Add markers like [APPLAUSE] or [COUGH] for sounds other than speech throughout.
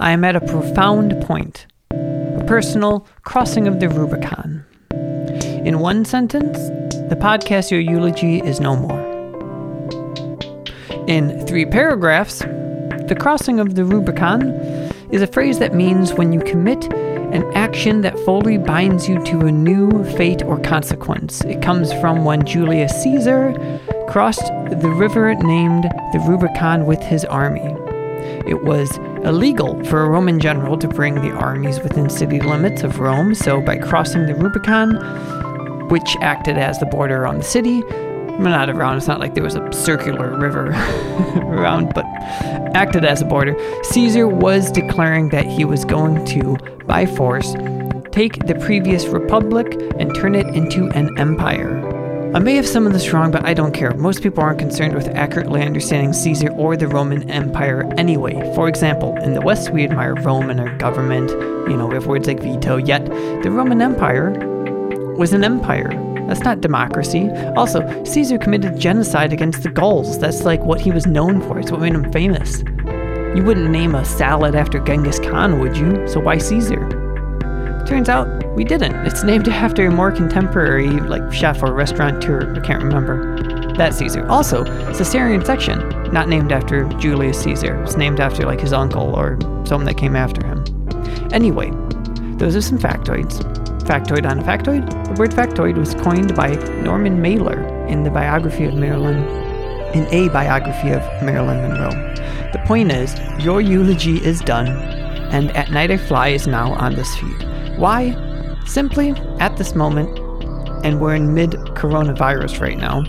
I am at a profound point, a personal crossing of the Rubicon. In one sentence, the podcast Your Eulogy is no more. In three paragraphs, the crossing of the Rubicon is a phrase that means when you commit an action that fully binds you to a new fate or consequence. It comes from when Julius Caesar crossed the river named the Rubicon with his army. It was illegal for a Roman general to bring the armies within city limits of Rome, so by crossing the Rubicon, which acted as the border on the city, not around, it's not like there was a circular river [LAUGHS] around, but acted as a border, Caesar was declaring that he was going to, by force, take the previous republic and turn it into an empire. I may have some of this wrong, but I don't care. Most people aren't concerned with accurately understanding Caesar or the Roman Empire anyway. For example, in the West, we admire Rome and our government. You know, we have words like veto, yet the Roman Empire was an empire. That's not democracy. Also, Caesar committed genocide against the Gauls. That's like what he was known for. It's what made him famous. You wouldn't name a salad after Genghis Khan, would you? So why Caesar? Turns out we didn't. It's named after a more contemporary, like chef or restaurateur. I can't remember. That Caesar. Also, Caesarean section, not named after Julius Caesar. It's named after like his uncle or someone that came after him. Anyway, those are some factoids. Factoid on a factoid. The word factoid was coined by Norman Mailer in the biography of Marilyn, in a biography of Marilyn Monroe. The point is, your eulogy is done, and At Night I Fly is now on this feed. Why? Simply, at this moment, and we're in mid coronavirus right now,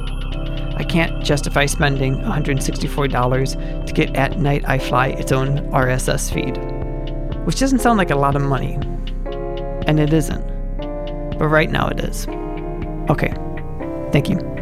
I can't justify spending $164 to get At Night I Fly its own RSS feed. Which doesn't sound like a lot of money. And it isn't. But right now it is. Okay. Thank you.